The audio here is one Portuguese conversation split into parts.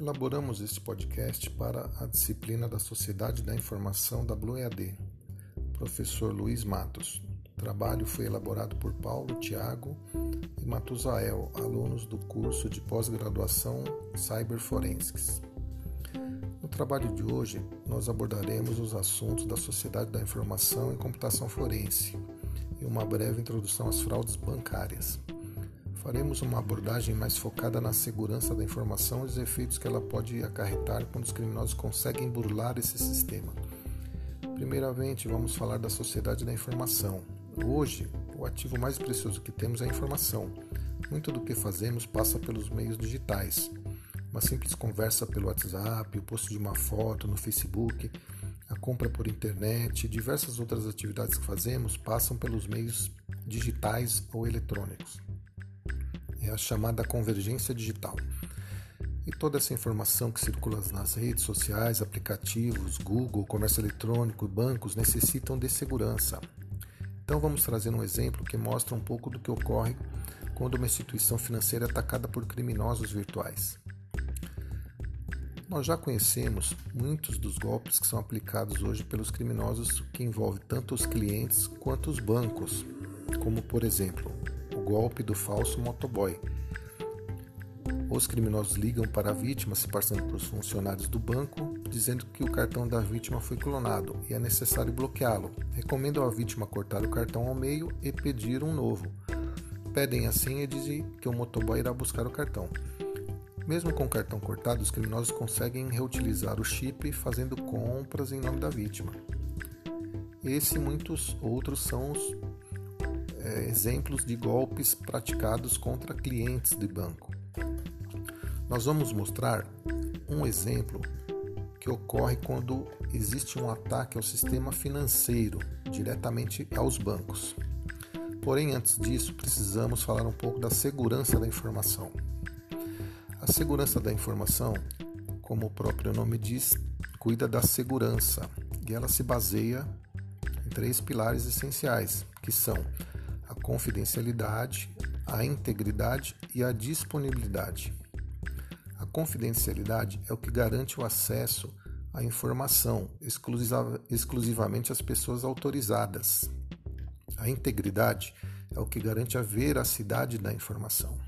Elaboramos este podcast para a disciplina da Sociedade da Informação da Blue EAD. Professor Luiz Matos. O trabalho foi elaborado por Paulo, Tiago e Matusael, alunos do curso de pós-graduação Cyberforensics. No trabalho de hoje, nós abordaremos os assuntos da Sociedade da Informação e Computação Forense e uma breve introdução às fraudes bancárias. Faremos uma abordagem mais focada na segurança da informação e os efeitos que ela pode acarretar quando os criminosos conseguem burlar esse sistema. Primeiramente, vamos falar da sociedade da informação. Hoje, o ativo mais precioso que temos é a informação. Muito do que fazemos passa pelos meios digitais. Uma simples conversa pelo WhatsApp, o post de uma foto no Facebook, a compra por internet e diversas outras atividades que fazemos passam pelos meios digitais ou eletrônicos é a chamada convergência digital. E toda essa informação que circula nas redes sociais, aplicativos, Google, comércio eletrônico e bancos necessitam de segurança. Então vamos trazer um exemplo que mostra um pouco do que ocorre quando uma instituição financeira é atacada por criminosos virtuais. Nós já conhecemos muitos dos golpes que são aplicados hoje pelos criminosos que envolvem tanto os clientes quanto os bancos, como por exemplo golpe do falso motoboy. Os criminosos ligam para a vítima, se passando por funcionários do banco, dizendo que o cartão da vítima foi clonado e é necessário bloqueá-lo. Recomendam à vítima cortar o cartão ao meio e pedir um novo. Pedem a senha e dizem que o motoboy irá buscar o cartão. Mesmo com o cartão cortado, os criminosos conseguem reutilizar o chip fazendo compras em nome da vítima. Esse e muitos outros são os exemplos de golpes praticados contra clientes de banco. Nós vamos mostrar um exemplo que ocorre quando existe um ataque ao sistema financeiro, diretamente aos bancos. Porém, antes disso, precisamos falar um pouco da segurança da informação. A segurança da informação, como o próprio nome diz, cuida da segurança e ela se baseia em três pilares essenciais, que são confidencialidade, a integridade e a disponibilidade. A confidencialidade é o que garante o acesso à informação exclusiva, exclusivamente às pessoas autorizadas. A integridade é o que garante a veracidade da informação.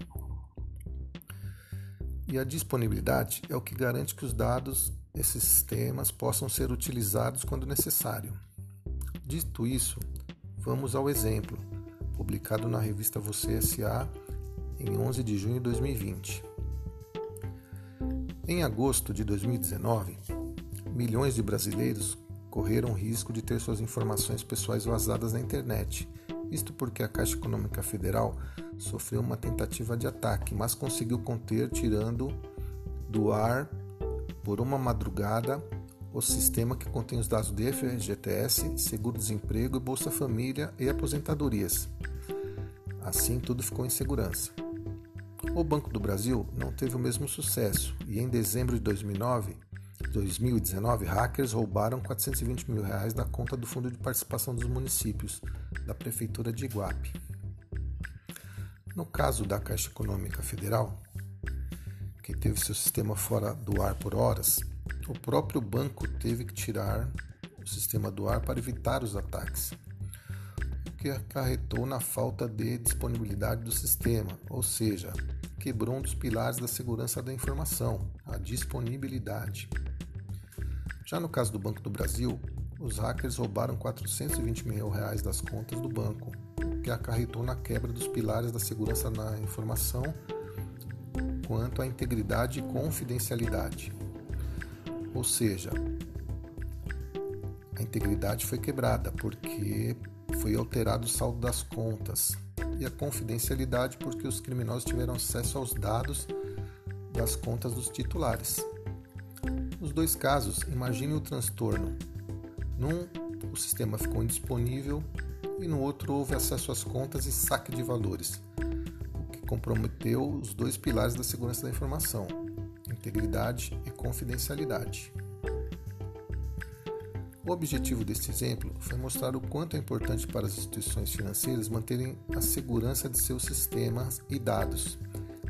E a disponibilidade é o que garante que os dados desses sistemas possam ser utilizados quando necessário. Dito isso, vamos ao exemplo publicado na revista Você SA em 11 de junho de 2020. Em agosto de 2019, milhões de brasileiros correram risco de ter suas informações pessoais vazadas na internet. Isto porque a Caixa Econômica Federal sofreu uma tentativa de ataque, mas conseguiu conter, tirando do ar por uma madrugada o sistema que contém os dados do FGTS, seguro-desemprego Bolsa Família e aposentadorias. Assim, tudo ficou em segurança. O Banco do Brasil não teve o mesmo sucesso e em dezembro de 2009, 2019, hackers roubaram 420 mil reais da conta do Fundo de Participação dos Municípios da Prefeitura de Iguape. No caso da Caixa Econômica Federal, que teve seu sistema fora do ar por horas, o próprio banco teve que tirar o sistema do ar para evitar os ataques, o que acarretou na falta de disponibilidade do sistema, ou seja, quebrou um dos pilares da segurança da informação, a disponibilidade. Já no caso do Banco do Brasil, os hackers roubaram 420 mil reais das contas do banco, o que acarretou na quebra dos pilares da segurança na informação quanto à integridade e confidencialidade. Ou seja, a integridade foi quebrada porque foi alterado o saldo das contas e a confidencialidade porque os criminosos tiveram acesso aos dados das contas dos titulares. Nos dois casos, imagine o transtorno. Num, o sistema ficou indisponível e no outro houve acesso às contas e saque de valores, o que comprometeu os dois pilares da segurança da informação, integridade e confidencialidade. O objetivo deste exemplo foi mostrar o quanto é importante para as instituições financeiras manterem a segurança de seus sistemas e dados,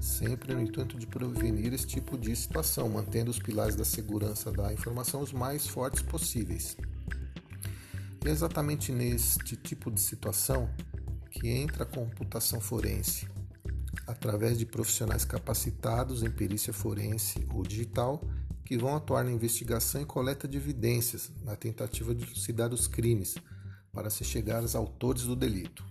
sempre no intuito de prevenir esse tipo de situação, mantendo os pilares da segurança da informação os mais fortes possíveis. E é exatamente neste tipo de situação que entra a computação forense, através de profissionais capacitados em perícia forense ou digital que vão atuar na investigação e coleta de evidências na tentativa de elucidar os crimes para se chegar aos autores do delito.